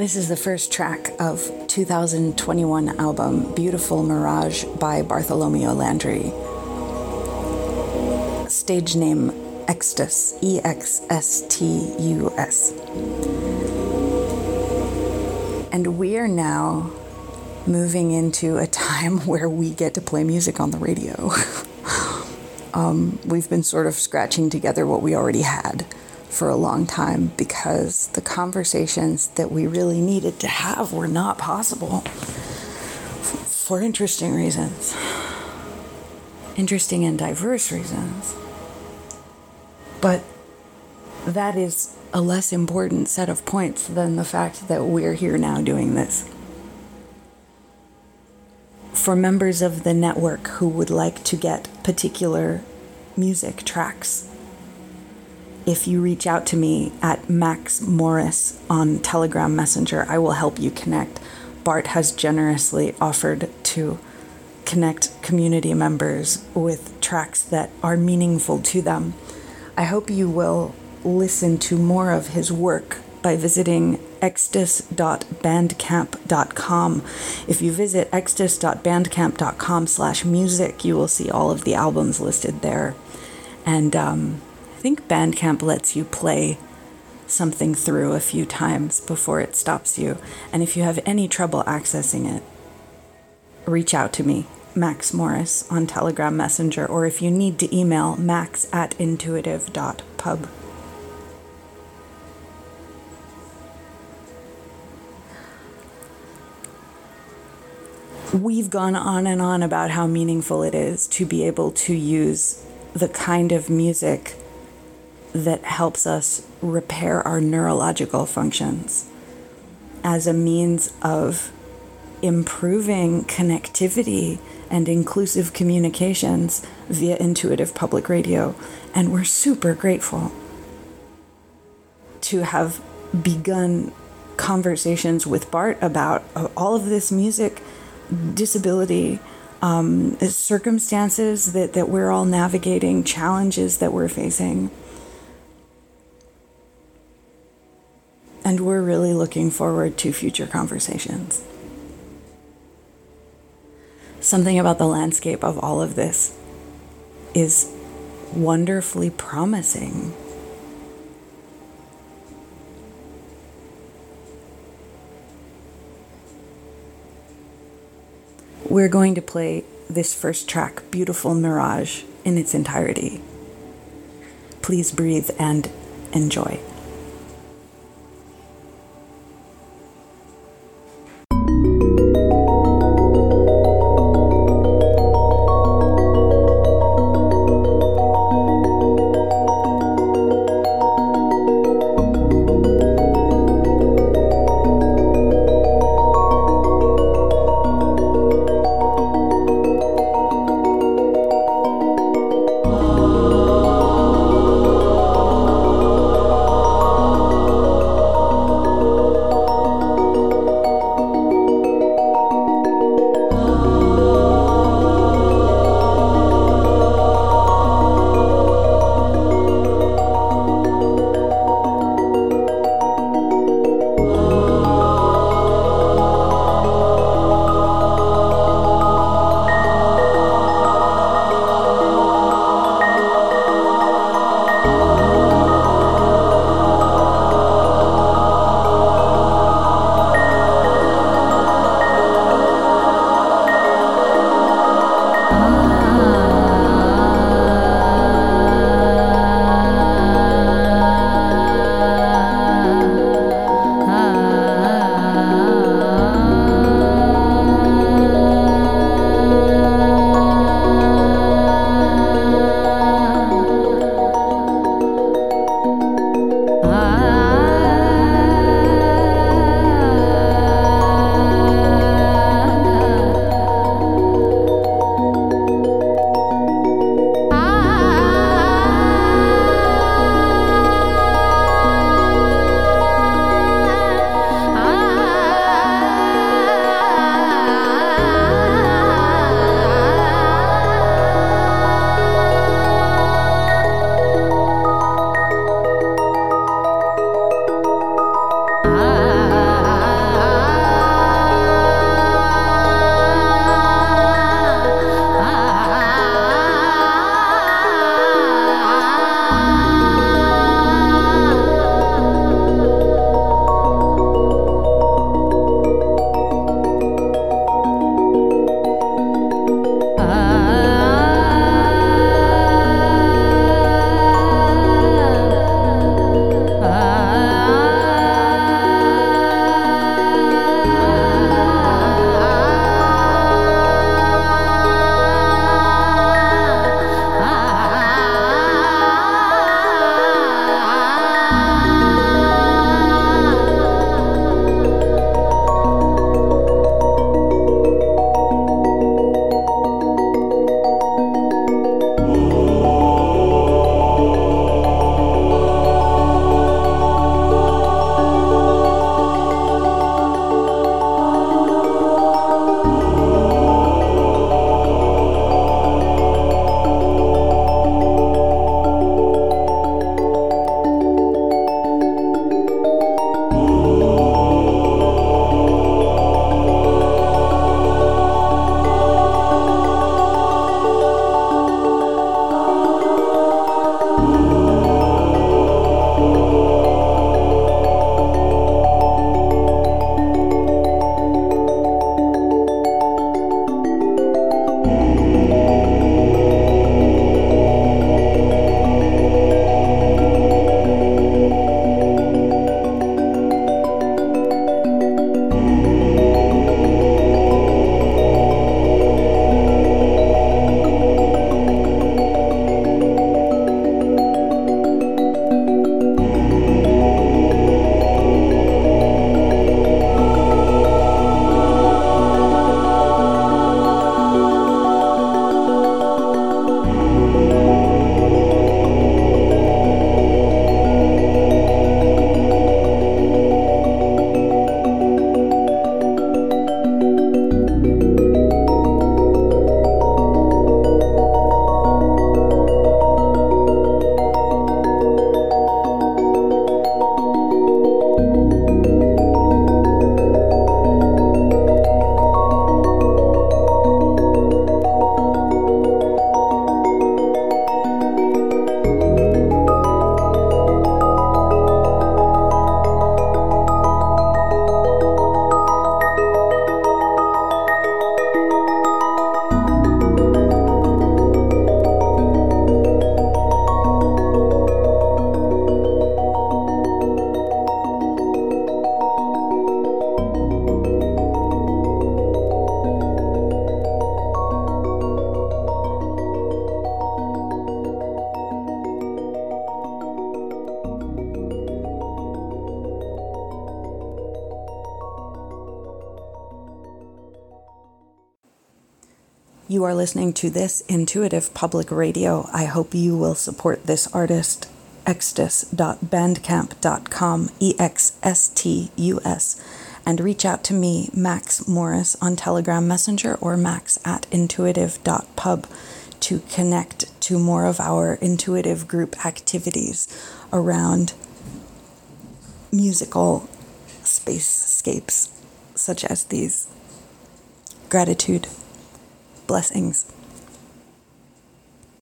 This is the first track of 2021 album Beautiful Mirage by Bartholomew Landry. Stage name Extus, E X S T U S. And we are now moving into a time where we get to play music on the radio. um, we've been sort of scratching together what we already had for a long time because the conversations that we really needed to have were not possible for interesting reasons. Interesting and diverse reasons. But that is a less important set of points than the fact that we're here now doing this. For members of the network who would like to get particular music tracks, if you reach out to me at Max Morris on Telegram Messenger, I will help you connect. Bart has generously offered to connect community members with tracks that are meaningful to them. I hope you will listen to more of his work by visiting extus.bandcamp.com. If you visit extus.bandcamp.com slash music, you will see all of the albums listed there. And um, think Bandcamp lets you play something through a few times before it stops you. And if you have any trouble accessing it, reach out to me. Max Morris on Telegram Messenger, or if you need to email, max at intuitive.pub. We've gone on and on about how meaningful it is to be able to use the kind of music that helps us repair our neurological functions as a means of improving connectivity and inclusive communications via intuitive public radio. And we're super grateful to have begun conversations with Bart about all of this music, disability, um, circumstances that, that we're all navigating, challenges that we're facing. And we're really looking forward to future conversations something about the landscape of all of this is wonderfully promising. We're going to play this first track, Beautiful Mirage, in its entirety. Please breathe and enjoy. You are listening to this intuitive public radio, I hope you will support this artist, extus.bandcamp.com, E X S T U S, and reach out to me, Max Morris, on Telegram Messenger or max at intuitive.pub to connect to more of our intuitive group activities around musical spacescapes such as these. Gratitude. Blessings.